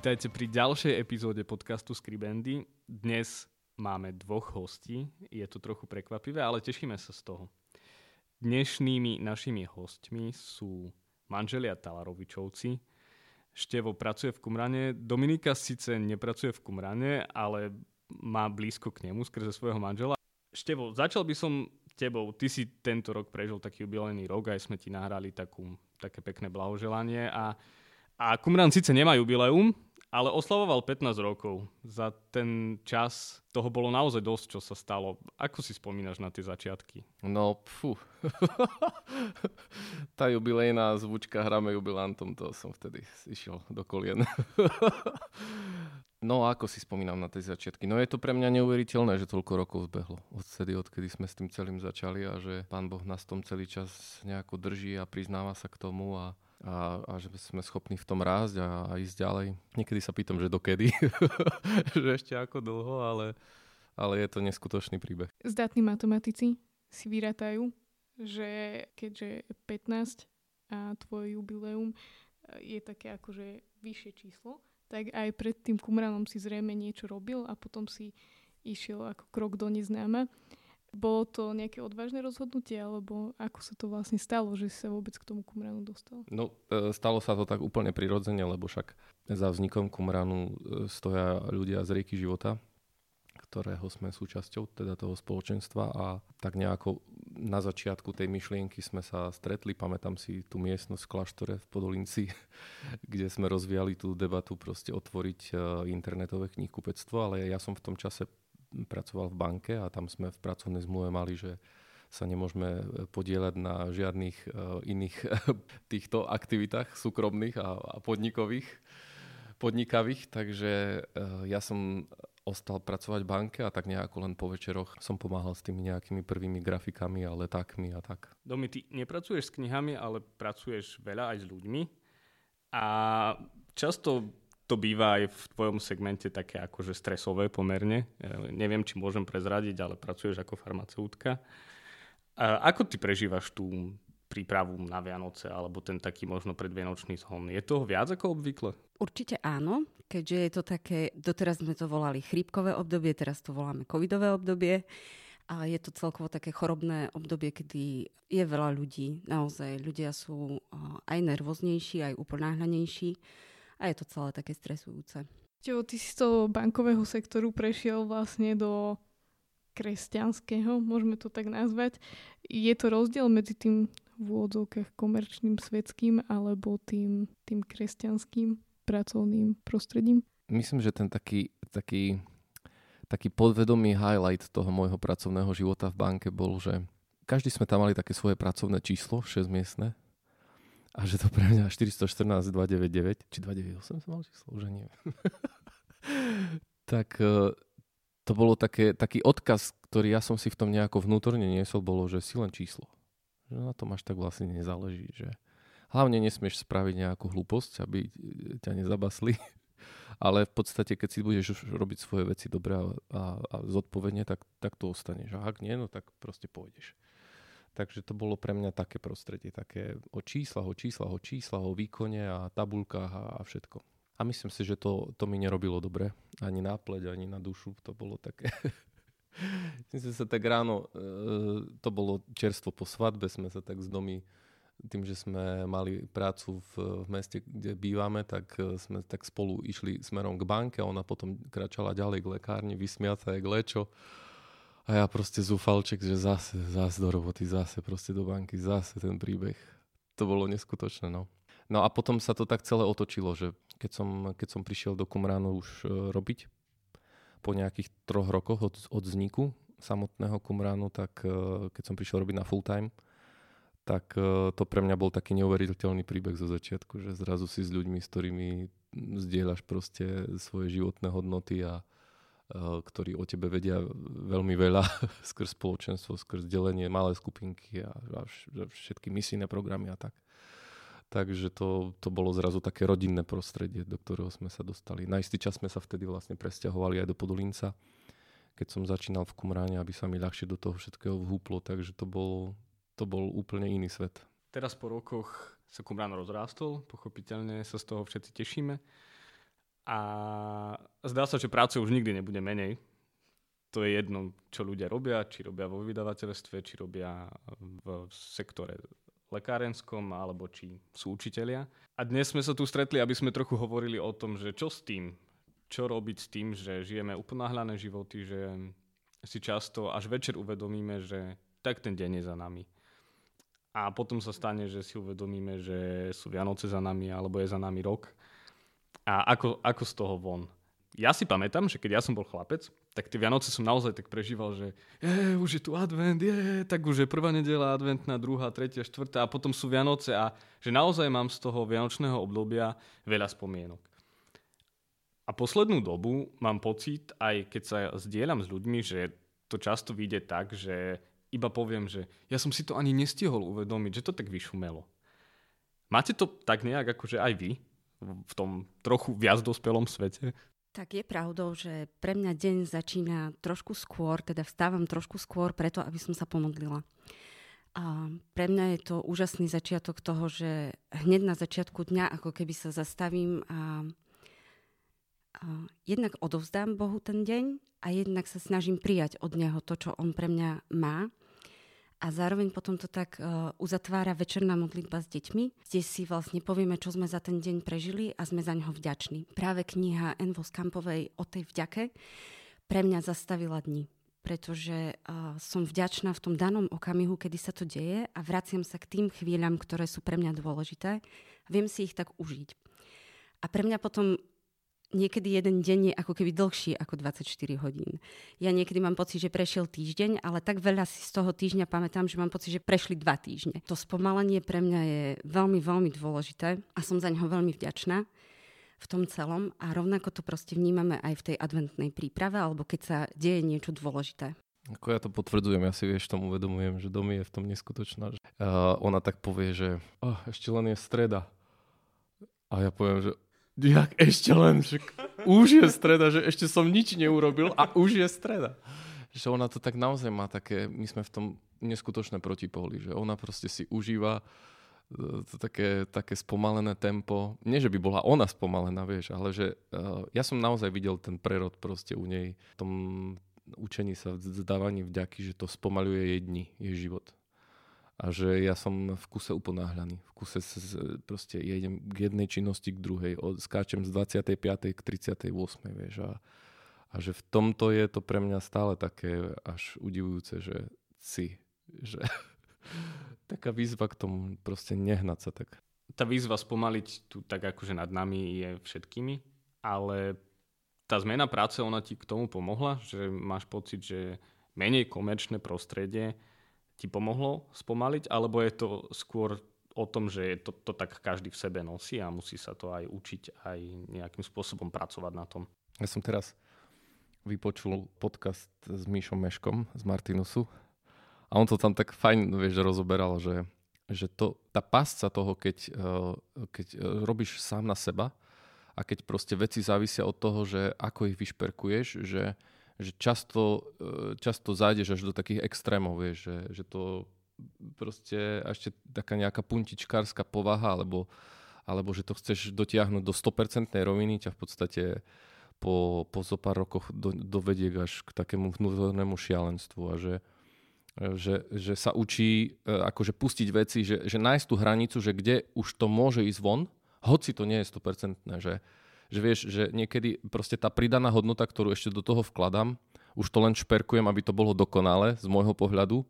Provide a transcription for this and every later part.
Vítajte pri ďalšej epizóde podcastu Skribendy. Dnes máme dvoch hostí. Je to trochu prekvapivé, ale tešíme sa z toho. Dnešnými našimi hostmi sú manželia Talarovičovci. Števo pracuje v Kumrane. Dominika síce nepracuje v Kumrane, ale má blízko k nemu skrze svojho manžela. Števo, začal by som tebou. Ty si tento rok prežil taký jubilejný rok, aj sme ti nahrali takú, také pekné blahoželanie a a Kumran síce nemá jubileum, ale oslavoval 15 rokov. Za ten čas toho bolo naozaj dosť, čo sa stalo. Ako si spomínaš na tie začiatky? No, pfu. Tá jubilejná zvučka hráme jubilantom, to som vtedy išiel do kolien. no, ako si spomínam na tie začiatky? No je to pre mňa neuveriteľné, že toľko rokov zbehlo. Odtedy, odkedy sme s tým celým začali a že Pán Boh nás tom celý čas nejako drží a priznáva sa k tomu a a, a že sme schopní v tom rásť a, a ísť ďalej. Niekedy sa pýtam, že dokedy, že ešte ako dlho, ale, ale je to neskutočný príbeh. Zdatní matematici si vyratajú, že keďže 15 a tvoj jubileum je také akože vyššie číslo, tak aj pred tým kumranom si zrejme niečo robil a potom si išiel ako krok do neznáma. Bolo to nejaké odvážne rozhodnutie, alebo ako sa to vlastne stalo, že si sa vôbec k tomu kumranu dostal? No, e, stalo sa to tak úplne prirodzene, lebo však za vznikom kumranu e, stoja ľudia z rieky života, ktorého sme súčasťou, teda toho spoločenstva a tak nejako na začiatku tej myšlienky sme sa stretli, pamätám si tú miestnosť v kláštore v Podolinci, kde sme rozvíjali tú debatu proste otvoriť e, internetové knihkupectvo, ale ja som v tom čase pracoval v banke a tam sme v pracovnej zmluve mali, že sa nemôžeme e, podielať na žiadnych uh, iných týchto aktivitách súkromných a, podnikových, podnikavých, takže uh, ja som ostal pracovať v banke a tak nejako len po večeroch som pomáhal s tými nejakými prvými grafikami a letákmi a tak. Domi, ty nepracuješ s knihami, ale pracuješ veľa aj s ľuďmi a často to býva aj v tvojom segmente také akože stresové pomerne. Neviem, či môžem prezradiť, ale pracuješ ako farmaceutka. A ako ty prežívaš tú prípravu na Vianoce alebo ten taký možno predvianočný zhon? Je toho viac ako obvykle? Určite áno, keďže je to také, doteraz sme to volali chrípkové obdobie, teraz to voláme covidové obdobie. A je to celkovo také chorobné obdobie, kedy je veľa ľudí. Naozaj ľudia sú aj nervóznejší, aj uponáhľanejší a je to celé také stresujúce. Tevo, ty si z toho bankového sektoru prešiel vlastne do kresťanského, môžeme to tak nazvať. Je to rozdiel medzi tým v úvodzovkách komerčným, svetským alebo tým, tým kresťanským pracovným prostredím? Myslím, že ten taký, taký, taký podvedomý highlight toho môjho pracovného života v banke bol, že každý sme tam mali také svoje pracovné číslo, 6 miestne, a že to pre mňa 414 299, či 298 som mal číslo, už neviem. tak e, to bolo také, taký odkaz, ktorý ja som si v tom nejako vnútorne niesol, bolo, že si len číslo. Že na tom až tak vlastne nezáleží. Že hlavne nesmieš spraviť nejakú hlúposť, aby ťa nezabasli. Ale v podstate, keď si budeš robiť svoje veci dobre a, a, a zodpovedne, tak, tak to ostaneš. A ak nie, no tak proste pôjdeš. Takže to bolo pre mňa také prostredie, také o číslach, o číslach, o číslach, o výkone a tabulkách a, a všetko. A myslím si, že to, to mi nerobilo dobre. Ani na pleť, ani na dušu. To bolo také... myslím sa tak ráno, e, to bolo čerstvo po svadbe, sme sa tak z domy tým, že sme mali prácu v, v meste, kde bývame, tak e, sme tak spolu išli smerom k banke a ona potom kračala ďalej k lekárni, vysmiatá jak lečo. A ja proste zúfalček, že zase, zase do roboty, zase proste do banky, zase ten príbeh. To bolo neskutočné, no. No a potom sa to tak celé otočilo, že keď som, keď som prišiel do Kumránu už uh, robiť, po nejakých troch rokoch od, od vzniku samotného Kumránu, tak uh, keď som prišiel robiť na full time, tak uh, to pre mňa bol taký neuveriteľný príbeh zo začiatku, že zrazu si s ľuďmi, s ktorými zdieľaš proste svoje životné hodnoty a ktorí o tebe vedia veľmi veľa skrz spoločenstvo, skrz delenie, malé skupinky a, všetky misijné programy a tak. Takže to, to bolo zrazu také rodinné prostredie, do ktorého sme sa dostali. Na istý čas sme sa vtedy vlastne presťahovali aj do Podolinca, keď som začínal v Kumráne, aby sa mi ľahšie do toho všetkého vhúplo, takže to bol, to bol úplne iný svet. Teraz po rokoch sa Kumrán rozrástol, pochopiteľne sa z toho všetci tešíme. A zdá sa, že práce už nikdy nebude menej. To je jedno, čo ľudia robia, či robia vo vydavateľstve, či robia v sektore lekárenskom, alebo či sú učitelia. A dnes sme sa tu stretli, aby sme trochu hovorili o tom, že čo s tým, čo robiť s tým, že žijeme uponáhľané životy, že si často až večer uvedomíme, že tak ten deň je za nami. A potom sa stane, že si uvedomíme, že sú Vianoce za nami, alebo je za nami rok. A ako, ako z toho von? ja si pamätám, že keď ja som bol chlapec, tak tie Vianoce som naozaj tak prežíval, že je, už je tu advent, je, tak už je prvá nedela adventná, druhá, tretia, štvrtá a potom sú Vianoce a že naozaj mám z toho vianočného obdobia veľa spomienok. A poslednú dobu mám pocit, aj keď sa zdieľam s ľuďmi, že to často vyjde tak, že iba poviem, že ja som si to ani nestihol uvedomiť, že to tak vyšumelo. Máte to tak nejak akože aj vy v tom trochu viac dospelom svete? Tak je pravdou, že pre mňa deň začína trošku skôr, teda vstávam trošku skôr preto, aby som sa pomodlila. A pre mňa je to úžasný začiatok toho, že hneď na začiatku dňa ako keby sa zastavím a, a jednak odovzdám Bohu ten deň a jednak sa snažím prijať od Neho to, čo On pre mňa má a zároveň potom to tak uh, uzatvára večerná modlitba s deťmi, kde si vlastne povieme, čo sme za ten deň prežili a sme za ňoho vďační. Práve kniha Envo Skampovej o tej vďake pre mňa zastavila dni pretože uh, som vďačná v tom danom okamihu, kedy sa to deje a vraciam sa k tým chvíľam, ktoré sú pre mňa dôležité viem si ich tak užiť. A pre mňa potom niekedy jeden deň je ako keby dlhší ako 24 hodín. Ja niekedy mám pocit, že prešiel týždeň, ale tak veľa si z toho týždňa pamätám, že mám pocit, že prešli dva týždne. To spomalenie pre mňa je veľmi, veľmi dôležité a som za neho veľmi vďačná v tom celom a rovnako to proste vnímame aj v tej adventnej príprave alebo keď sa deje niečo dôležité. Ako ja to potvrdzujem, ja si vieš, tomu uvedomujem, že Domi je v tom neskutočná. Uh, ona tak povie, že oh, ešte len je streda. A ja poviem, že jak ešte len, že už je streda, že ešte som nič neurobil a už je streda. Že ona to tak naozaj má také, my sme v tom neskutočné protipóly, že ona proste si užíva e, to také, také spomalené tempo. Nie, že by bola ona spomalená, vieš, ale že uh, ja som naozaj videl ten prerod proste u nej v tom učení sa, zdávaní vďaky, že to spomaluje jej dni, jej život a že ja som v kuse uponáhľaný. V kuse proste ja idem k jednej činnosti k druhej. Od, skáčem z 25. k 38. Vieš, a, a že v tomto je to pre mňa stále také až udivujúce, že si, že taká výzva k tomu proste nehnať sa tak. Tá výzva spomaliť tu tak akože nad nami je všetkými, ale tá zmena práce, ona ti k tomu pomohla, že máš pocit, že menej komerčné prostredie ti pomohlo spomaliť, alebo je to skôr o tom, že to, to tak každý v sebe nosí a musí sa to aj učiť, aj nejakým spôsobom pracovať na tom. Ja som teraz vypočul podcast s Míšom Meškom z Martinusu a on to tam tak fajn vieš, rozoberal, že, že to, tá pasca toho, keď, eh, keď eh, robíš sám na seba a keď proste veci závisia od toho, že ako ich vyšperkuješ, že, že často, e, často zájdeš až do takých extrémov, vieš, že, že to proste ešte taká nejaká puntičkárska povaha, alebo, alebo že to chceš dotiahnuť do 100% roviny, ťa v podstate po, po zo pár rokoch do, dovedie až k takému vnútornému šialenstvu a že, že, že sa učí e, akože pustiť veci, že, že nájsť tú hranicu, že kde už to môže ísť von, hoci to nie je 100%, že, že vieš, že niekedy proste tá pridaná hodnota, ktorú ešte do toho vkladám, už to len šperkujem, aby to bolo dokonale z môjho pohľadu,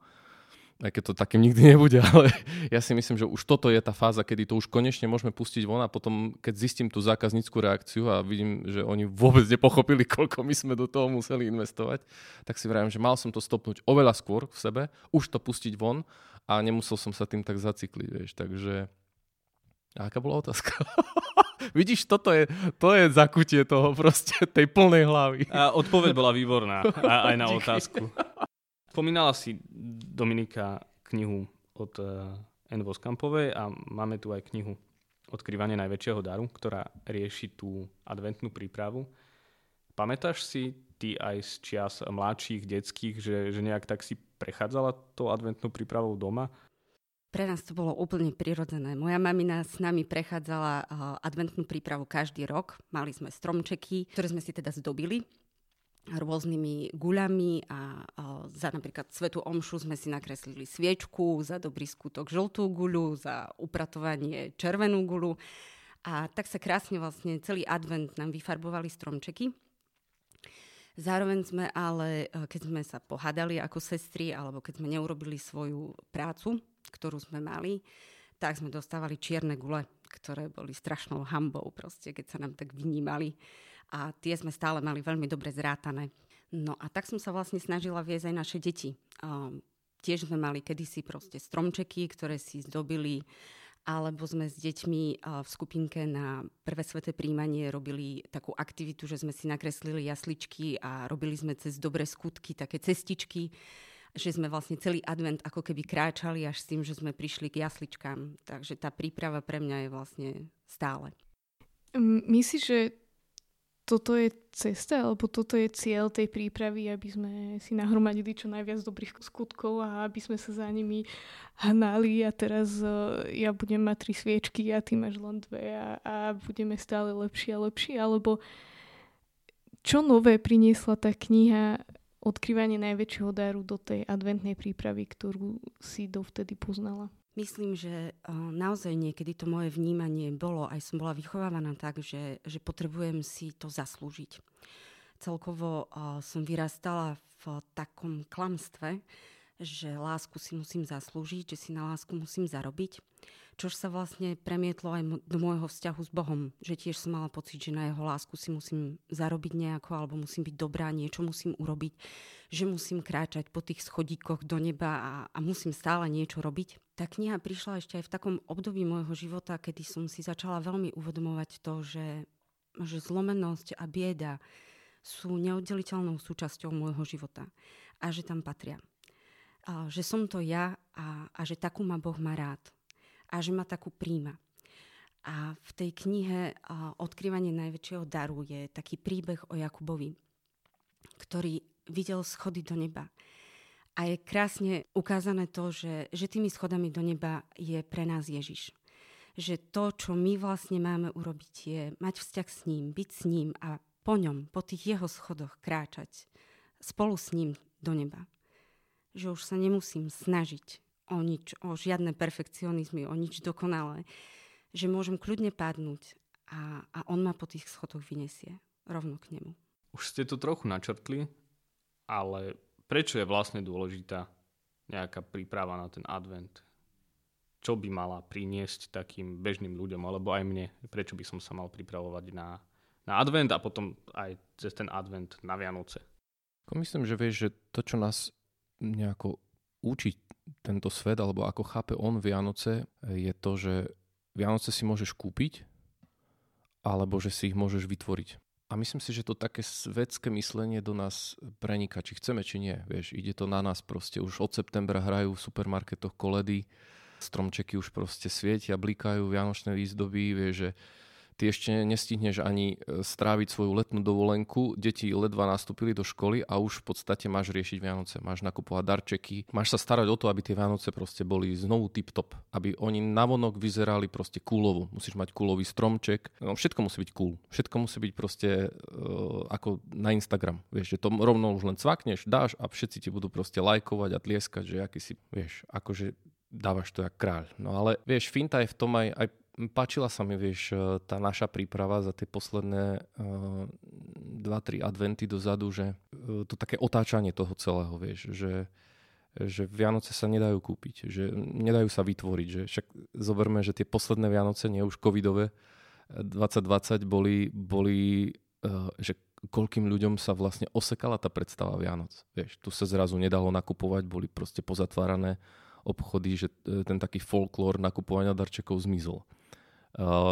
aj keď to takým nikdy nebude, ale ja si myslím, že už toto je tá fáza, kedy to už konečne môžeme pustiť von a potom, keď zistím tú zákazníckú reakciu a vidím, že oni vôbec nepochopili, koľko my sme do toho museli investovať, tak si vravím, že mal som to stopnúť oveľa skôr v sebe, už to pustiť von a nemusel som sa tým tak zacikliť, vieš, takže... A aká bola otázka? Vidíš, toto je, to je zakutie toho proste, tej plnej hlavy. A odpoveď bola výborná, aj na otázku. Spomínala si Dominika knihu od uh, N. Voskampovej a máme tu aj knihu Odkrývanie najväčšieho daru, ktorá rieši tú adventnú prípravu. Pamätáš si ty aj z čias mladších, detských, že, že nejak tak si prechádzala tou adventnú prípravou doma? Pre nás to bolo úplne prirodzené. Moja mamina s nami prechádzala uh, adventnú prípravu každý rok. Mali sme stromčeky, ktoré sme si teda zdobili rôznymi guľami a, a za napríklad Svetu Omšu sme si nakreslili sviečku, za dobrý skutok žltú guľu, za upratovanie červenú guľu. A tak sa krásne vlastne celý advent nám vyfarbovali stromčeky. Zároveň sme ale, e, keď sme sa pohádali ako sestry, alebo keď sme neurobili svoju prácu, ktorú sme mali, tak sme dostávali čierne gule, ktoré boli strašnou hambou proste, keď sa nám tak vynímali a tie sme stále mali veľmi dobre zrátané. No a tak som sa vlastne snažila viesť aj naše deti. Um, tiež sme mali kedysi proste stromčeky, ktoré si zdobili, alebo sme s deťmi v skupinke na prvé sveté príjmanie robili takú aktivitu, že sme si nakreslili jasličky a robili sme cez dobré skutky také cestičky, že sme vlastne celý advent ako keby kráčali až s tým, že sme prišli k jasličkám. Takže tá príprava pre mňa je vlastne stále. Myslíš, že toto je cesta, alebo toto je cieľ tej prípravy, aby sme si nahromadili čo najviac dobrých skutkov a aby sme sa za nimi hnali a teraz uh, ja budem mať tri sviečky a ty máš len dve a, a budeme stále lepší a lepší, alebo čo nové priniesla tá kniha Odkrývanie najväčšieho daru do tej adventnej prípravy, ktorú si dovtedy poznala? Myslím, že naozaj niekedy to moje vnímanie bolo, aj som bola vychovávaná tak, že, že potrebujem si to zaslúžiť. Celkovo som vyrastala v takom klamstve, že lásku si musím zaslúžiť, že si na lásku musím zarobiť čož sa vlastne premietlo aj do môjho vzťahu s Bohom, že tiež som mala pocit, že na jeho lásku si musím zarobiť nejako, alebo musím byť dobrá, niečo musím urobiť, že musím kráčať po tých schodíkoch do neba a, a musím stále niečo robiť. Tá kniha prišla ešte aj v takom období môjho života, kedy som si začala veľmi uvedomovať to, že, že zlomenosť a bieda sú neoddeliteľnou súčasťou môjho života a že tam patria. A že som to ja a, a že takú ma Boh má rád a že ma takú príjma. A v tej knihe Odkrývanie najväčšieho daru je taký príbeh o Jakubovi, ktorý videl schody do neba. A je krásne ukázané to, že, že tými schodami do neba je pre nás Ježiš. Že to, čo my vlastne máme urobiť, je mať vzťah s ním, byť s ním a po ňom, po tých jeho schodoch kráčať spolu s ním do neba. Že už sa nemusím snažiť o nič, o žiadne perfekcionizmy, o nič dokonalé. Že môžem kľudne padnúť a, a on ma po tých schodoch vyniesie rovno k nemu. Už ste to trochu načrtli, ale prečo je vlastne dôležitá nejaká príprava na ten advent? Čo by mala priniesť takým bežným ľuďom, alebo aj mne? Prečo by som sa mal pripravovať na, na advent a potom aj cez ten advent na Vianoce? Myslím, že vieš, že to, čo nás nejako učí tento svet, alebo ako chápe on Vianoce, je to, že Vianoce si môžeš kúpiť, alebo že si ich môžeš vytvoriť. A myslím si, že to také svetské myslenie do nás preniká, či chceme, či nie. Vieš, ide to na nás proste. Už od septembra hrajú v supermarketoch koledy, stromčeky už proste svietia, blikajú, vianočné výzdoby, vieš, že ty ešte nestihneš ani e, stráviť svoju letnú dovolenku, deti ledva nastúpili do školy a už v podstate máš riešiť Vianoce, máš nakupovať darčeky, máš sa starať o to, aby tie Vianoce proste boli znovu tip-top, aby oni navonok vyzerali proste kúlovo. Musíš mať kúlový stromček, no, všetko musí byť cool, všetko musí byť proste uh, ako na Instagram, vieš, že to rovno už len cvakneš, dáš a všetci ti budú proste lajkovať a tlieskať, že aký si, vieš, akože dávaš to jak kráľ. No ale vieš, finta je v tom aj, aj páčila sa mi, vieš, e, tá naša príprava za tie posledné uh, e, 2-3 adventy dozadu, že uh, to také otáčanie toho celého, vieš, že že Vianoce sa nedajú kúpiť, že nedajú sa vytvoriť. Že však zoberme, že tie posledné Vianoce, nie už covidové, 2020 boli, boli že koľkým ľuďom sa vlastne osekala tá predstava Vianoc. Vieš, tu sa zrazu nedalo nakupovať, boli proste pozatvárané obchody, že e, ten taký folklór nakupovania darčekov zmizol.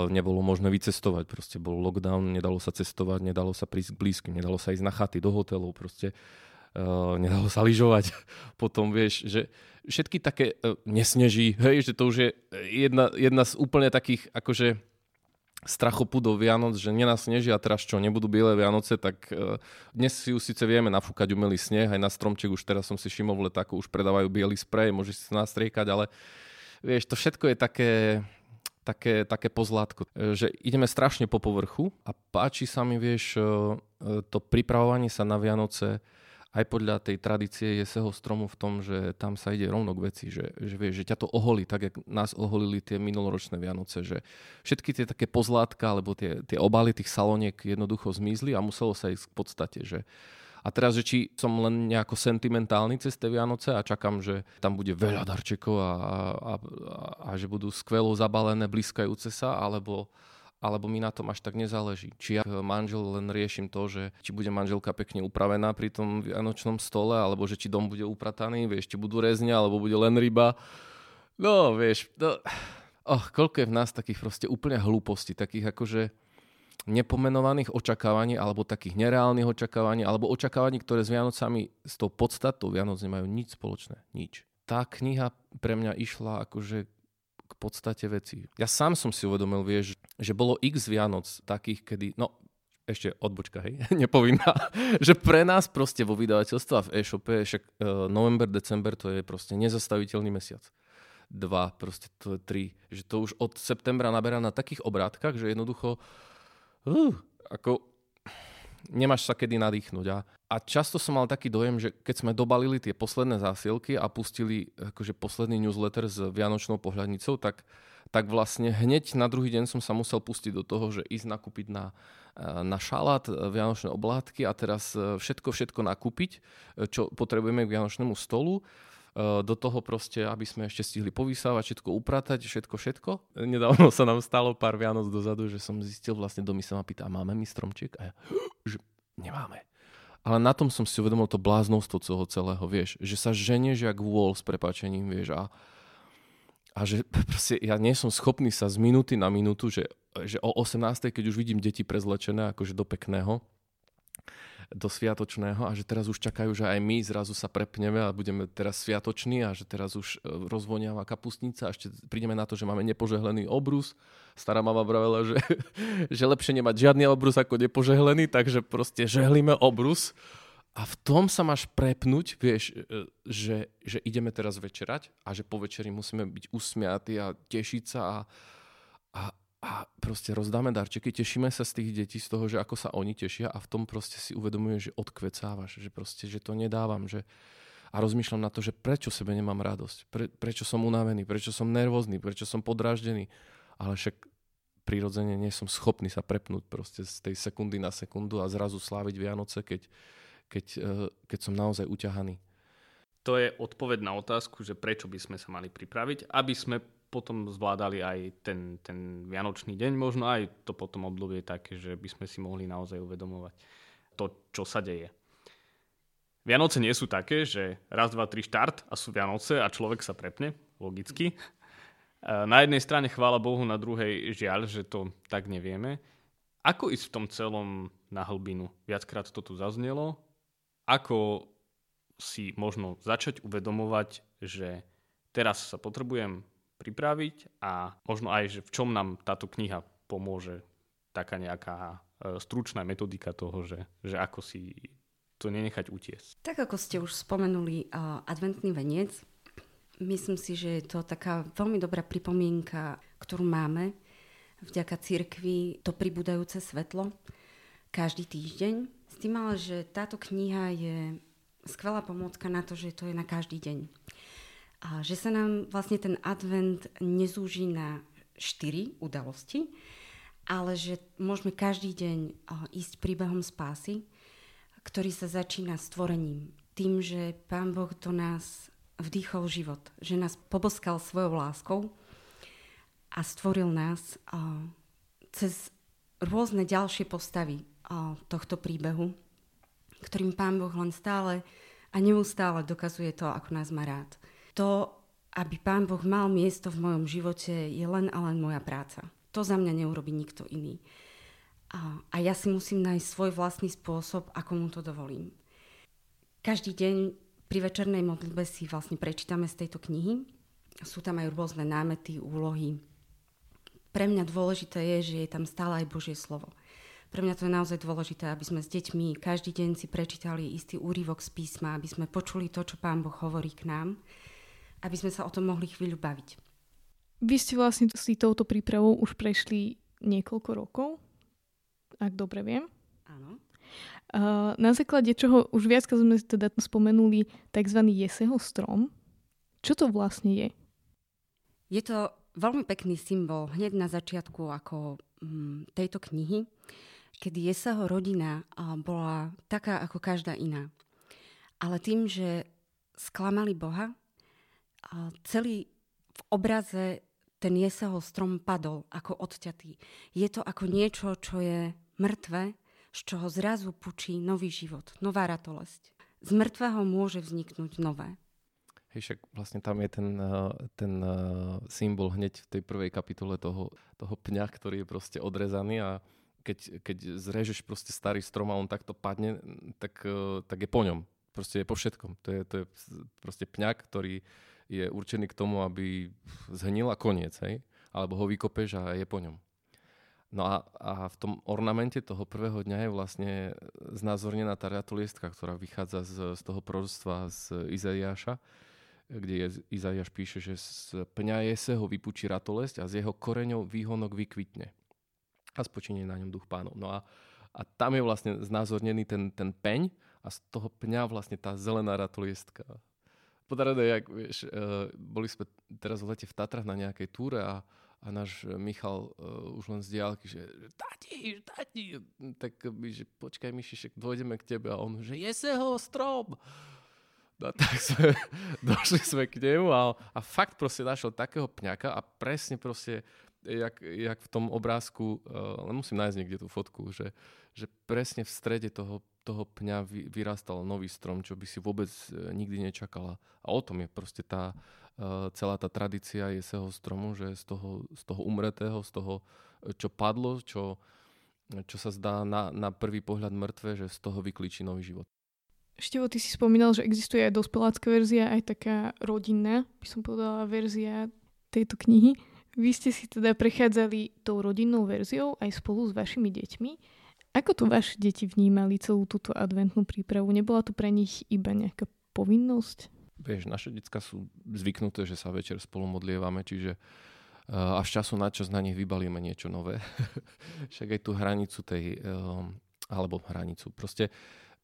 Nebolo možné vycestovať, proste bol lockdown, nedalo sa cestovať, nedalo sa prísť k blízkym, nedalo sa ísť na chaty, do hotelov, proste nedalo sa lyžovať. Potom vieš, že všetky také uh, nesneží, hej, že to už je jedna, jedna z úplne takých akože strachopudov Vianoc, že nenasneží a teraz čo, nebudú biele Vianoce, tak uh, dnes si už síce vieme nafúkať umelý sneh, aj na stromček už teraz som si všimol v letáku, už predávajú biely sprej, môžeš si nastriekať, ale vieš, to všetko je také, také, také pozlátko, že ideme strašne po povrchu a páči sa mi, vieš, to pripravovanie sa na Vianoce, aj podľa tej tradície jeseho stromu v tom, že tam sa ide rovno k veci, že, že, vieš, že ťa to oholí, tak jak nás oholili tie minuloročné Vianoce, že všetky tie také pozlátka alebo tie, tie obaly tých saloniek jednoducho zmizli a muselo sa ísť k podstate, že a teraz, že či som len nejako sentimentálny cez tie Vianoce a čakám, že tam bude veľa darčekov a, a, a, a že budú skvelo zabalené, blízkajúce sa, alebo, alebo mi na tom až tak nezáleží. Či ja manžel len riešim to, že či bude manželka pekne upravená pri tom vianočnom stole, alebo že či dom bude uprataný, vieš, či budú rezňa, alebo bude len ryba. No, vieš, no, oh, koľko je v nás takých proste úplne hlúpostí, takých akože nepomenovaných očakávaní, alebo takých nereálnych očakávaní, alebo očakávaní, ktoré s Vianocami, s tou podstatou Vianoc nemajú nič spoločné. Nič. Tá kniha pre mňa išla akože k podstate veci. Ja sám som si uvedomil, vieš, že bolo x Vianoc takých, kedy, no ešte odbočka, hej, nepovinná, že pre nás proste vo vydavateľstve a v e-shope však uh, november, december to je proste nezastaviteľný mesiac. Dva, proste to je tri. Že to už od septembra naberá na takých obrátkach, že jednoducho uh, ako nemáš sa kedy nadýchnuť. A, a často som mal taký dojem, že keď sme dobalili tie posledné zásielky a pustili akože posledný newsletter s Vianočnou pohľadnicou, tak, tak vlastne hneď na druhý deň som sa musel pustiť do toho, že ísť nakúpiť na, na šalát, Vianočné oblátky a teraz všetko, všetko nakúpiť, čo potrebujeme k Vianočnému stolu Eh, do toho proste, aby sme ešte stihli povysávať, všetko upratať, všetko, všetko. Nedávno sa nám stalo pár Vianoc dozadu, že som zistil vlastne, domy sa ma pýta, máme my stromček? A ja, že nemáme. Ale na tom som si uvedomil to bláznostvo toho celého, vieš, že sa ženieš jak vôľ s prepáčením, vieš, a, a že proste ja nie som schopný sa z minúty na minútu, že, že o 18. keď už vidím deti prezlečené akože do pekného, do sviatočného a že teraz už čakajú, že aj my zrazu sa prepneme a budeme teraz sviatoční a že teraz už e, rozvoniava kapustnica a ešte prídeme na to, že máme nepožehlený obrus. Stará mama vravela, že, že lepšie nemať žiadny obrus ako nepožehlený, takže proste žehlíme obrus. A v tom sa máš prepnúť, vieš, e, že, že ideme teraz večerať a že po večeri musíme byť usmiatí a tešiť sa a, a, a proste rozdáme darčeky, tešíme sa z tých detí, z toho, že ako sa oni tešia a v tom proste si uvedomuje, že odkvecávaš, že proste, že to nedávam, že a rozmýšľam na to, že prečo sebe nemám radosť, pre, prečo som unavený, prečo som nervózny, prečo som podráždený, ale však prirodzene nie som schopný sa prepnúť proste z tej sekundy na sekundu a zrazu sláviť Vianoce, keď, keď, eh, keď som naozaj uťahaný. To je odpoveď na otázku, že prečo by sme sa mali pripraviť, aby sme potom zvládali aj ten, ten vianočný deň, možno aj to potom obdobie také, že by sme si mohli naozaj uvedomovať to, čo sa deje. Vianoce nie sú také, že raz, dva, tri štart a sú Vianoce a človek sa prepne, logicky. Na jednej strane chvála Bohu, na druhej žiaľ, že to tak nevieme. Ako ísť v tom celom na hlbinu? Viackrát to tu zaznelo. Ako si možno začať uvedomovať, že teraz sa potrebujem pripraviť a možno aj, že v čom nám táto kniha pomôže taká nejaká e, stručná metodika toho, že, že ako si to nenechať utiesť. Tak ako ste už spomenuli uh, adventný veniec, myslím si, že je to taká veľmi dobrá pripomienka, ktorú máme vďaka cirkvi, to pribúdajúce svetlo každý týždeň. S tým ale, že táto kniha je skvelá pomôcka na to, že to je na každý deň. A že sa nám vlastne ten advent nezúži na štyri udalosti, ale že môžeme každý deň ísť príbehom spásy, ktorý sa začína stvorením. Tým, že Pán Boh do nás vdýchol život, že nás poboskal svojou láskou a stvoril nás cez rôzne ďalšie postavy tohto príbehu, ktorým Pán Boh len stále a neustále dokazuje to, ako nás má rád. To, aby Pán Boh mal miesto v mojom živote, je len a len moja práca. To za mňa neurobi nikto iný. A, a ja si musím nájsť svoj vlastný spôsob, ako mu to dovolím. Každý deň pri večernej modlitbe si vlastne prečítame z tejto knihy. Sú tam aj rôzne námety, úlohy. Pre mňa dôležité je, že je tam stále aj Božie slovo. Pre mňa to je naozaj dôležité, aby sme s deťmi každý deň si prečítali istý úryvok z písma, aby sme počuli to, čo Pán Boh hovorí k nám, aby sme sa o tom mohli chvíľu baviť. Vy ste vlastne si touto prípravou už prešli niekoľko rokov, ak dobre viem. Áno. Na základe čoho už viac sme teda spomenuli tzv. jeseho strom. Čo to vlastne je? Je to veľmi pekný symbol hneď na začiatku ako mm, tejto knihy kedy Jesaho rodina bola taká ako každá iná. Ale tým, že sklamali Boha, celý v obraze ten Jesaho strom padol ako odťatý. Je to ako niečo, čo je mŕtve, z čoho zrazu pučí nový život, nová ratolesť. Z mŕtvého môže vzniknúť nové. Hej, však vlastne tam je ten, ten symbol hneď v tej prvej kapitole toho, toho pňa, ktorý je proste odrezaný a keď, keď zrežeš proste starý strom a on takto padne, tak, e, tak je po ňom. Proste je po všetkom. To je, to je proste pňak, ktorý je určený k tomu, aby zhnil a koniec, hej? Alebo ho vykopeš a je po ňom. No a, a v tom ornamente toho prvého dňa je vlastne znázornená tá ratoliestka, ktorá vychádza z, z toho proroctva z Izaiáša, kde je, Izaiáš píše, že z pňa Jeseho vypučí ratolesť a z jeho koreňov výhonok vykvitne a spočinie na ňom duch pánov. No a, a tam je vlastne znázornený ten, ten peň a z toho pňa vlastne tá zelená ratoliestka. Podarené, jak vieš, uh, boli sme teraz v lete v Tatrach na nejakej túre a, a náš Michal uh, už len z diálky, že tati, tati, tak my, že počkaj Myši, však dôjdeme k tebe a on, že jeseho strom. No tak sme, došli sme k nemu a, a fakt proste našiel takého pňaka a presne proste jak, jak v tom obrázku, uh, musím nájsť niekde tú fotku, že, že presne v strede toho, toho pňa vy, vyrastal nový strom, čo by si vôbec uh, nikdy nečakala. A o tom je proste tá uh, celá tá tradícia jeseho stromu, že z toho, z toho umretého, z toho, čo padlo, čo, čo sa zdá na, na prvý pohľad mŕtve, že z toho vyklíči nový život. Števo, ty si spomínal, že existuje aj dospelácká verzia, aj taká rodinná, by som povedala, verzia tejto knihy. Vy ste si teda prechádzali tou rodinnou verziou aj spolu s vašimi deťmi. Ako to vaše deti vnímali celú túto adventnú prípravu? Nebola to pre nich iba nejaká povinnosť? Vieš, naše detská sú zvyknuté, že sa večer spolu modlievame, čiže uh, až času na čas na nich vybalíme niečo nové. Však aj tú hranicu tej, uh, alebo hranicu, proste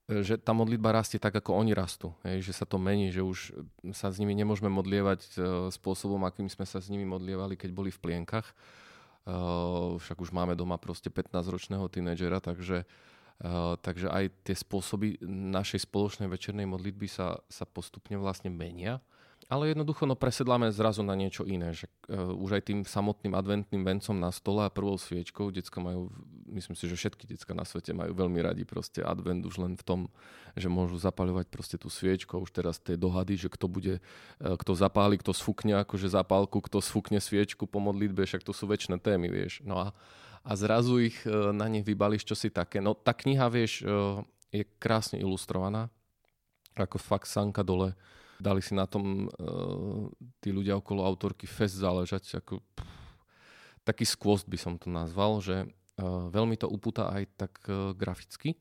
že tá modlitba rastie tak, ako oni rastú. Hej, že sa to mení, že už sa s nimi nemôžeme modlievať uh, spôsobom, akým sme sa s nimi modlievali, keď boli v plienkach. Uh, však už máme doma proste 15-ročného tínedžera, takže, takže aj tie spôsoby našej spoločnej večernej modlitby sa, sa postupne vlastne menia. Ale jednoducho no presedláme zrazu na niečo iné. Že, uh, už aj tým samotným adventným vencom na stole a prvou sviečkou, decka majú, myslím si, že všetky decka na svete majú veľmi radi proste advent už len v tom, že môžu zapaľovať proste tú sviečku. Už teraz tie dohady, že kto bude, uh, kto zapáli, kto sfúkne akože zapálku, kto sfúkne sviečku po modlitbe, však to sú väčšie témy, vieš. No a, a zrazu ich uh, na nich vybališ čosi také. No tá kniha, vieš, uh, je krásne ilustrovaná, ako fakt sanka dole dali si na tom uh, tí ľudia okolo autorky fest záležať. Ako, pff, taký skvost by som to nazval, že uh, veľmi to upúta aj tak uh, graficky,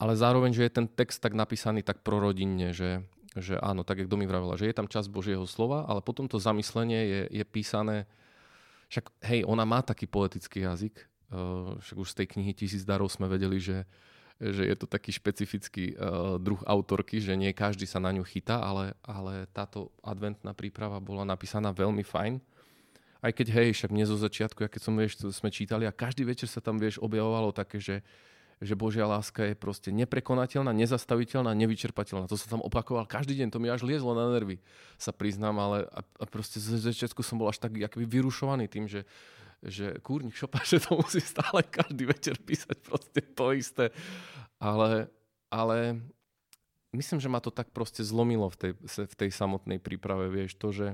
ale zároveň, že je ten text tak napísaný tak prorodinne, že, že áno, tak jak Domi vravila, že je tam čas Božieho slova, ale potom to zamyslenie je, je písané, však hej, ona má taký poetický jazyk, však už z tej knihy Tisíc darov sme vedeli, že že je to taký špecifický uh, druh autorky, že nie každý sa na ňu chytá, ale, ale táto adventná príprava bola napísaná veľmi fajn. Aj keď hej, však nie zo začiatku, keď som, vieš, sme čítali a každý večer sa tam, vieš, objavovalo také, že, že Božia láska je proste neprekonateľná, nezastaviteľná, nevyčerpateľná. To som tam opakoval každý deň, to mi až liezlo na nervy, sa priznám, ale a, a proste z začiatku som bol až tak akoby vyrušovaný tým, že, že kúrnik šopa, že to musí stále každý večer písať proste to isté. Ale, ale myslím, že ma to tak proste zlomilo v tej, v tej samotnej príprave, vieš, to, že,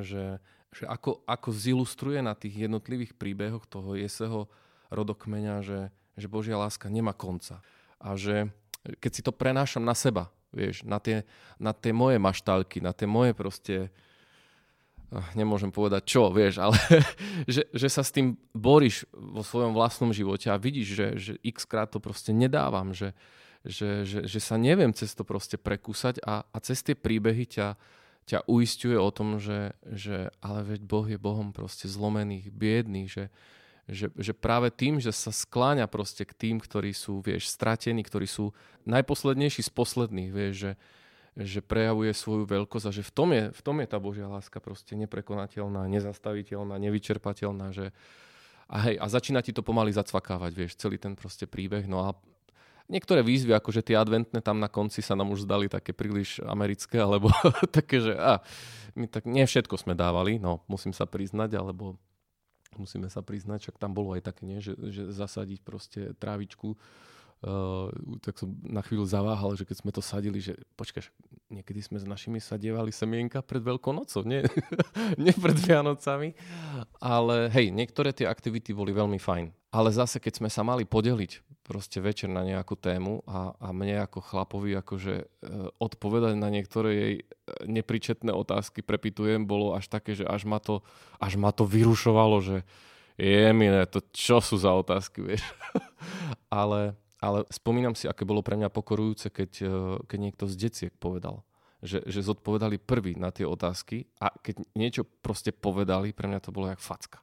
že, že ako, ako zilustruje na tých jednotlivých príbehoch toho jeseho rodokmeňa, že, že Božia láska nemá konca. A že keď si to prenášam na seba, vieš, na tie, na tie moje maštálky, na tie moje proste ah, nemôžem povedať čo, vieš, ale že, že sa s tým boríš vo svojom vlastnom živote a vidíš, že, že x krát to proste nedávam, že, že, že, že sa neviem cez to proste prekúsať a, a cez tie príbehy ťa, ťa uistuje o tom, že, že ale veď Boh je Bohom proste zlomených, biedných, že, že, že práve tým, že sa skláňa proste k tým, ktorí sú, vieš, stratení, ktorí sú najposlednejší z posledných, vieš, že, že prejavuje svoju veľkosť a že v tom, je, v tom je tá Božia láska proste neprekonateľná, nezastaviteľná, nevyčerpateľná, že a hej, a začína ti to pomaly zacvakávať, vieš, celý ten proste príbeh, no a niektoré výzvy, akože tie adventné tam na konci sa nám už zdali také príliš americké, alebo také, že a, my tak nie všetko sme dávali, no musím sa priznať, alebo musíme sa priznať, však tam bolo aj také, nie, že, že zasadiť proste trávičku, uh, tak som na chvíľu zaváhal, že keď sme to sadili, že počkaj, niekedy sme s našimi sadievali semienka pred Veľkonocou, nie, nie pred Vianocami, ale hej, niektoré tie aktivity boli veľmi fajn. Ale zase, keď sme sa mali podeliť proste večer na nejakú tému a, a mne ako chlapovi akože e, odpovedať na niektoré jej e, nepričetné otázky, prepitujem, bolo až také, že až ma to, až ma to vyrušovalo, že je mi to čo sú za otázky, vieš. ale, ale spomínam si, aké bolo pre mňa pokorujúce, keď, e, keď niekto z deciek povedal, že, že zodpovedali prvý na tie otázky a keď niečo proste povedali, pre mňa to bolo jak facka.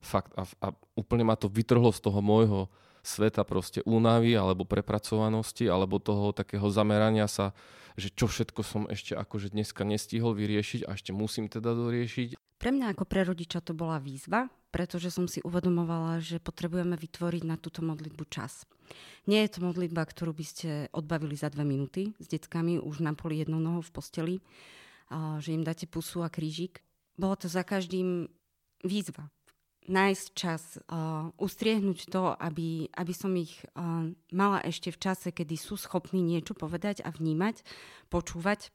Fakt. A, a úplne ma to vytrhlo z toho môjho sveta proste únavy alebo prepracovanosti alebo toho takého zamerania sa, že čo všetko som ešte akože dneska nestihol vyriešiť a ešte musím teda doriešiť. Pre mňa ako pre rodiča to bola výzva, pretože som si uvedomovala, že potrebujeme vytvoriť na túto modlitbu čas. Nie je to modlitba, ktorú by ste odbavili za dve minúty s deckami už na poli jednou nohou v posteli, že im dáte pusu a krížik. Bolo to za každým výzva nájsť čas, ustriehnúť to, aby, aby som ich mala ešte v čase, kedy sú schopní niečo povedať a vnímať, počúvať,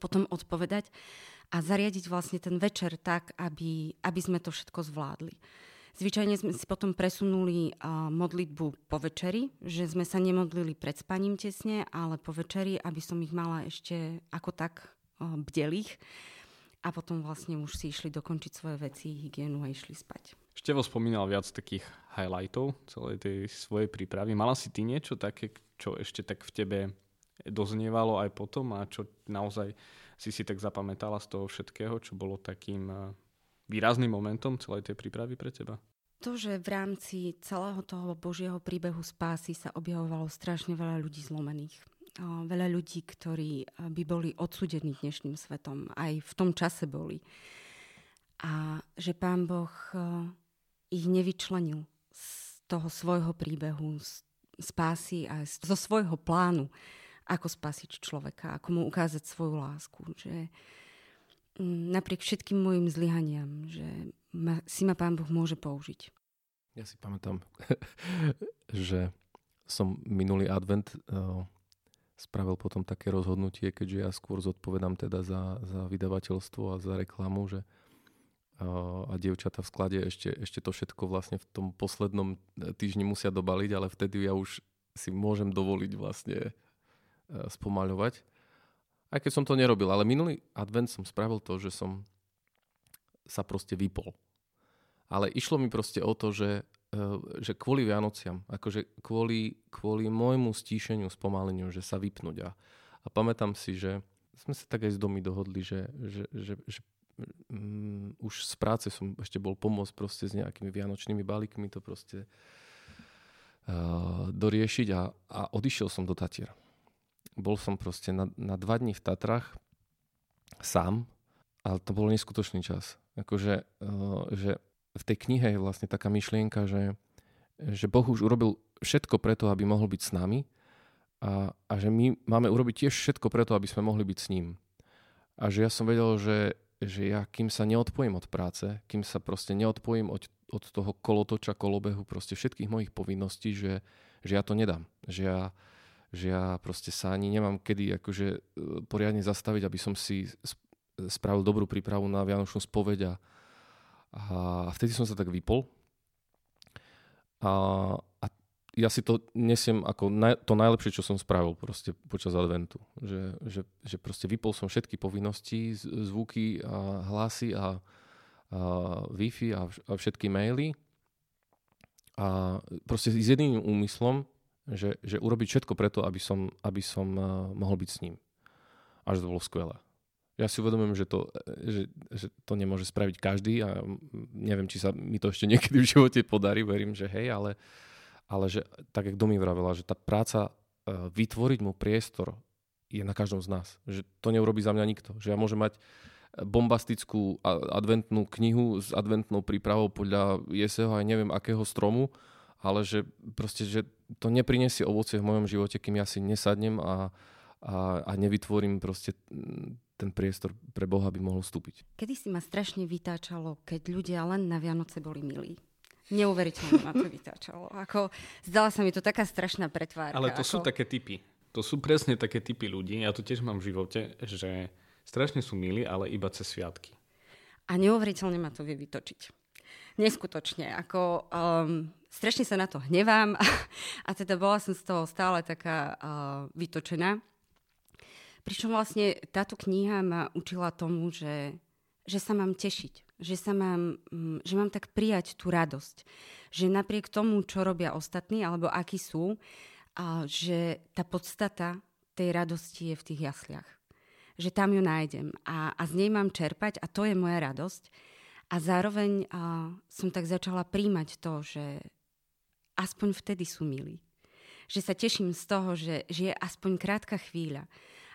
potom odpovedať a zariadiť vlastne ten večer tak, aby, aby sme to všetko zvládli. Zvyčajne sme si potom presunuli uh, modlitbu po večeri, že sme sa nemodlili pred spaním tesne, ale po večeri, aby som ich mala ešte ako tak uh, bdelých a potom vlastne už si išli dokončiť svoje veci, hygienu a išli spať. Števo spomínal viac takých highlightov celej tej svojej prípravy. Mala si ty niečo také, čo ešte tak v tebe doznievalo aj potom a čo naozaj si si tak zapamätala z toho všetkého, čo bolo takým eh, výrazným momentom celej tej prípravy pre teba? To, že v rámci celého toho Božieho príbehu spásy sa objavovalo strašne veľa ľudí zlomených veľa ľudí, ktorí by boli odsudení dnešným svetom. Aj v tom čase boli. A že pán Boh ich nevyčlenil z toho svojho príbehu, z spásy a zo svojho plánu, ako spasiť človeka, ako mu ukázať svoju lásku. Že mm, napriek všetkým mojim zlyhaniam, že ma, si ma pán Boh môže použiť. Ja si pamätám, že som minulý advent spravil potom také rozhodnutie, keďže ja skôr zodpovedám teda za, za vydavateľstvo a za reklamu, že a, a dievčata v sklade ešte, ešte to všetko vlastne v tom poslednom týždni musia dobaliť, ale vtedy ja už si môžem dovoliť vlastne spomaľovať. Aj keď som to nerobil, ale minulý advent som spravil to, že som sa proste vypol. Ale išlo mi proste o to, že Eh, že kvôli Vianociam, akože kvôli, kvôli môjmu stíšeniu, spomaleniu, že sa vypnúť. A, a pamätám si, že sme sa tak aj z domy dohodli, že, že, že, že um, už z práce som ešte bol pomôcť proste s nejakými vianočnými balíkmi to proste uh, doriešiť a, a odišiel som do Tatier. Bol som proste na, na dva dní v Tatrach sám, ale to bol neskutočný čas. Akože, uh, že v tej knihe je vlastne taká myšlienka, že, že Boh už urobil všetko preto, aby mohol byť s nami a, a že my máme urobiť tiež všetko preto, aby sme mohli byť s ním. A že ja som vedel, že, že ja kým sa neodpojím od práce, kým sa proste neodpojím od, od toho kolotoča, kolobehu, proste všetkých mojich povinností, že, že ja to nedám. Že ja, že ja proste sa ani nemám kedy akože e, poriadne zastaviť, aby som si spravil dobrú prípravu na Vianočnú spoveď a, vtedy som sa tak vypol. A, a ja si to nesiem ako naj, to najlepšie, čo som spravil proste počas adventu. Že, že, že proste vypol som všetky povinnosti, zvuky a hlasy a, a Wi-Fi a všetky maily a proste s jedným úmyslom, že, že urobiť všetko preto, aby som, aby som uh, mohol byť s ním. Až to bolo skvelé. Ja si uvedomujem, že to, že, že to nemôže spraviť každý a neviem, či sa mi to ešte niekedy v živote podarí, verím, že hej, ale ale že, tak jak Domi vravela, že tá práca uh, vytvoriť mu priestor je na každom z nás. Že to neurobí za mňa nikto. Že ja môžem mať bombastickú adventnú knihu s adventnou prípravou podľa jeseho aj neviem akého stromu, ale že proste, že to neprinesie ovocie v mojom živote, kým ja si nesadnem a, a, a nevytvorím proste ten priestor pre Boha, aby mohol vstúpiť. Kedy si ma strašne vytáčalo, keď ľudia len na Vianoce boli milí neuveriteľne ma to vytáčalo. Ako, zdala sa mi to taká strašná pretvárka. Ale to ako... sú také typy. To sú presne také typy ľudí. Ja to tiež mám v živote, že strašne sú milí, ale iba cez sviatky. A neuveriteľne ma to vie vytočiť. Neskutočne. Ako, um, strašne sa na to hnevám a, a teda bola som z toho stále taká uh, vytočená. Pričom vlastne táto kniha ma učila tomu, že, že sa mám tešiť že, sa mám, mm, že mám tak prijať tú radosť. Že napriek tomu, čo robia ostatní, alebo akí sú, a že tá podstata tej radosti je v tých jasliach. Že tam ju nájdem a, a z nej mám čerpať a to je moja radosť. A zároveň a, som tak začala príjmať to, že aspoň vtedy sú milí. Že sa teším z toho, že, že je aspoň krátka chvíľa.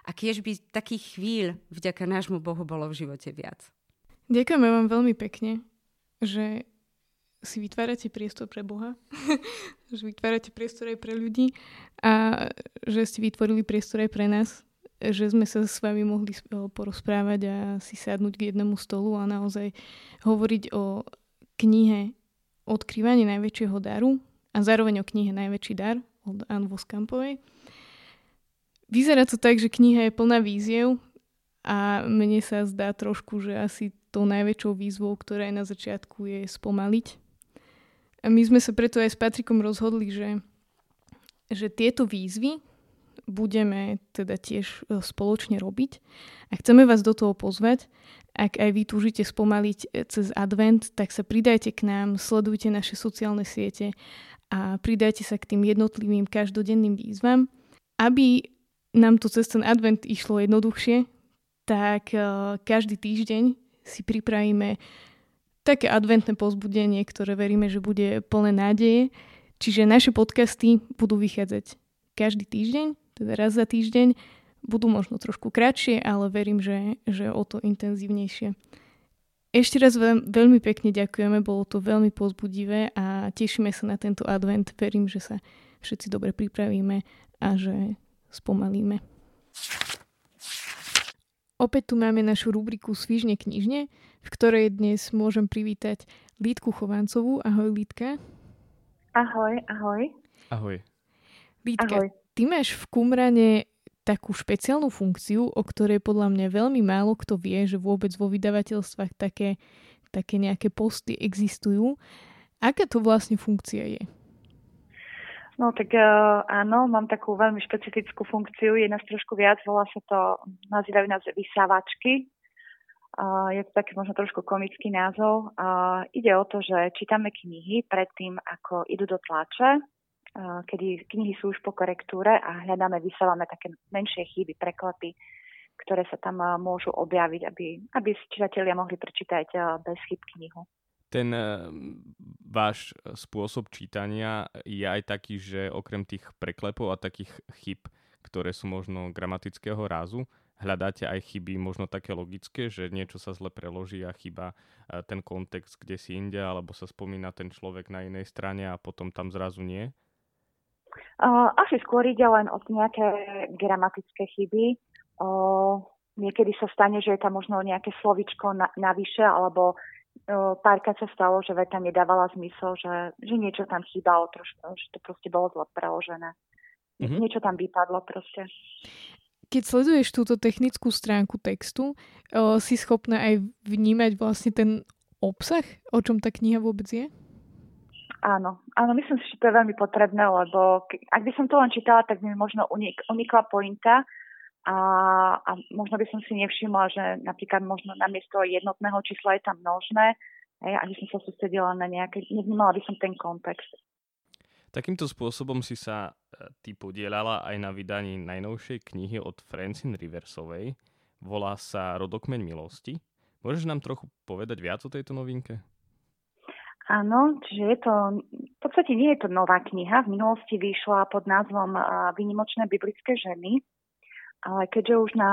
A keď by takých chvíľ vďaka nášmu Bohu bolo v živote viac. Ďakujeme vám veľmi pekne, že si vytvárate priestor pre Boha, že vytvárate priestor aj pre ľudí a že ste vytvorili priestor aj pre nás, že sme sa s vami mohli porozprávať a si sadnúť k jednému stolu a naozaj hovoriť o knihe Odkrývanie najväčšieho daru a zároveň o knihe Najväčší dar od Anne Voskampovej. Vyzerá to tak, že kniha je plná víziev a mne sa zdá trošku, že asi tou najväčšou výzvou, ktorá je na začiatku, je spomaliť. A my sme sa preto aj s Patrikom rozhodli, že, že tieto výzvy budeme teda tiež e, spoločne robiť. A chceme vás do toho pozvať. Ak aj vy túžite spomaliť e, cez advent, tak sa pridajte k nám, sledujte naše sociálne siete a pridajte sa k tým jednotlivým každodenným výzvam. Aby nám to cez ten advent išlo jednoduchšie, tak e, každý týždeň si pripravíme také adventné pozbudenie, ktoré veríme, že bude plné nádeje. Čiže naše podcasty budú vychádzať každý týždeň, teda raz za týždeň. Budú možno trošku kratšie, ale verím, že, že o to intenzívnejšie. Ešte raz veľ, veľmi pekne ďakujeme, bolo to veľmi pozbudivé a tešíme sa na tento advent. Verím, že sa všetci dobre pripravíme a že spomalíme. Opäť tu máme našu rubriku Svižne knižne, v ktorej dnes môžem privítať Lítku Chovancovú. Ahoj Lítka. Ahoj, ahoj. Ahoj. Lítka, ahoj. Ty máš v Kumrane takú špeciálnu funkciu, o ktorej podľa mňa veľmi málo kto vie, že vôbec vo vydavateľstvách také, také nejaké posty existujú. Aká to vlastne funkcia je? No tak uh, áno, mám takú veľmi špecifickú funkciu, je nás trošku viac, volá sa to, nazývajú nás vysávačky. Je to taký možno trošku komický názov. Ide o to, že čítame knihy predtým, ako idú do tlače, kedy knihy sú už po korektúre a hľadáme, vysávame také menšie chyby, preklepy, ktoré sa tam môžu objaviť, aby, aby čitatelia mohli prečítať bez chyb knihu ten eh, váš spôsob čítania je aj taký, že okrem tých preklepov a takých chyb, ktoré sú možno gramatického rázu, hľadáte aj chyby možno také logické, že niečo sa zle preloží a chyba e, ten kontext kde si inde, alebo sa spomína ten človek na inej strane a potom tam zrazu nie? Uh, asi skôr ide len o nejaké gramatické chyby. Uh, niekedy sa stane, že je tam možno nejaké slovičko na, navyše, alebo uh, párkrát sa stalo, že veta nedávala zmysel, že, že niečo tam chýbalo trošku, že to proste bolo zle preložené. Mm-hmm. Niečo tam vypadlo proste keď sleduješ túto technickú stránku textu, si schopná aj vnímať vlastne ten obsah, o čom tá kniha vôbec je? Áno, áno, myslím si, že to je veľmi potrebné, lebo ak by som to len čítala, tak by mi možno unik, unikla pointa a, a možno by som si nevšimla, že napríklad možno namiesto jednotného čísla je tam množné, hej, aby som sa sústredila na nejaké, nevnímala by som ten kontext. Takýmto spôsobom si sa e, ty podielala aj na vydaní najnovšej knihy od Francine Riversovej. Volá sa Rodokmeň milosti. Môžeš nám trochu povedať viac o tejto novinke? Áno, čiže je to, v podstate nie je to nová kniha. V minulosti vyšla pod názvom Vynimočné biblické ženy, ale keďže už na,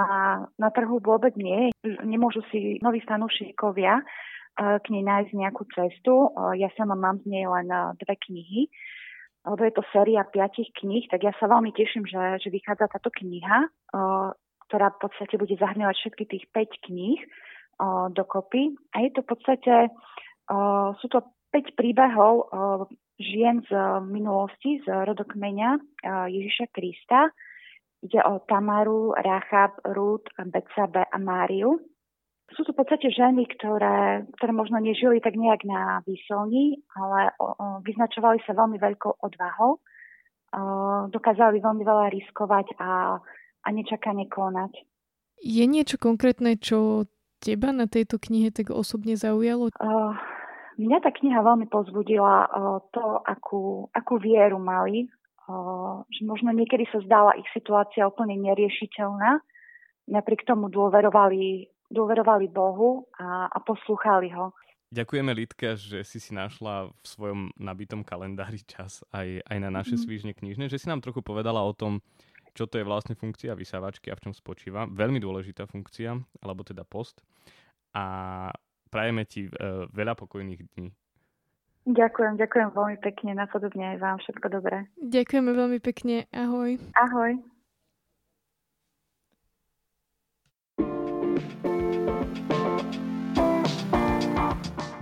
na trhu vôbec nie, nemôžu si noví fanúšikovia k nej nájsť nejakú cestu. Ja sama mám z nej len dve knihy lebo je to séria piatich kníh, tak ja sa veľmi teším, že, že vychádza táto kniha, ktorá v podstate bude zahrňovať všetky tých 5 kníh dokopy. A je to v podstate, sú to 5 príbehov o, žien z minulosti, z rodokmeňa Ježiša Krista. Ide o Tamaru, Rachab, Rút, Betsabe a Máriu. Sú to v podstate ženy, ktoré, ktoré možno nežili tak nejak na výsolni, ale vyznačovali sa veľmi veľkou odvahou. Dokázali veľmi veľa riskovať a, a nečakane konať. Je niečo konkrétne, čo teba na tejto knihe tak osobne zaujalo? Uh, mňa tá kniha veľmi pozbudila uh, to, akú, akú vieru mali. Uh, že možno niekedy sa zdala ich situácia úplne neriešiteľná. Napriek tomu dôverovali dôverovali Bohu a, a poslúchali ho. Ďakujeme Lidka, že si si našla v svojom nabitom kalendári čas aj, aj na naše mm. svížne knižné, že si nám trochu povedala o tom, čo to je vlastne funkcia vysávačky a v čom spočíva. Veľmi dôležitá funkcia, alebo teda post. A prajeme ti uh, veľa pokojných dní. Ďakujem, ďakujem veľmi pekne, napodobne aj vám všetko dobré. Ďakujeme veľmi pekne, ahoj. Ahoj.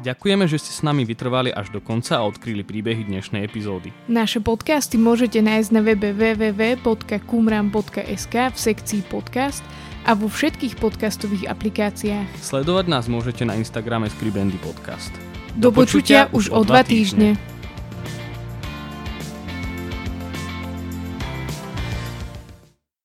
Ďakujeme, že ste s nami vytrvali až do konca a odkryli príbehy dnešnej epizódy. Naše podcasty môžete nájsť na webe www.kumram.sk v sekcii podcast a vo všetkých podcastových aplikáciách. Sledovať nás môžete na Instagrame Skribendy Podcast. Do, do počutia, počutia už o dva týždne. týždne.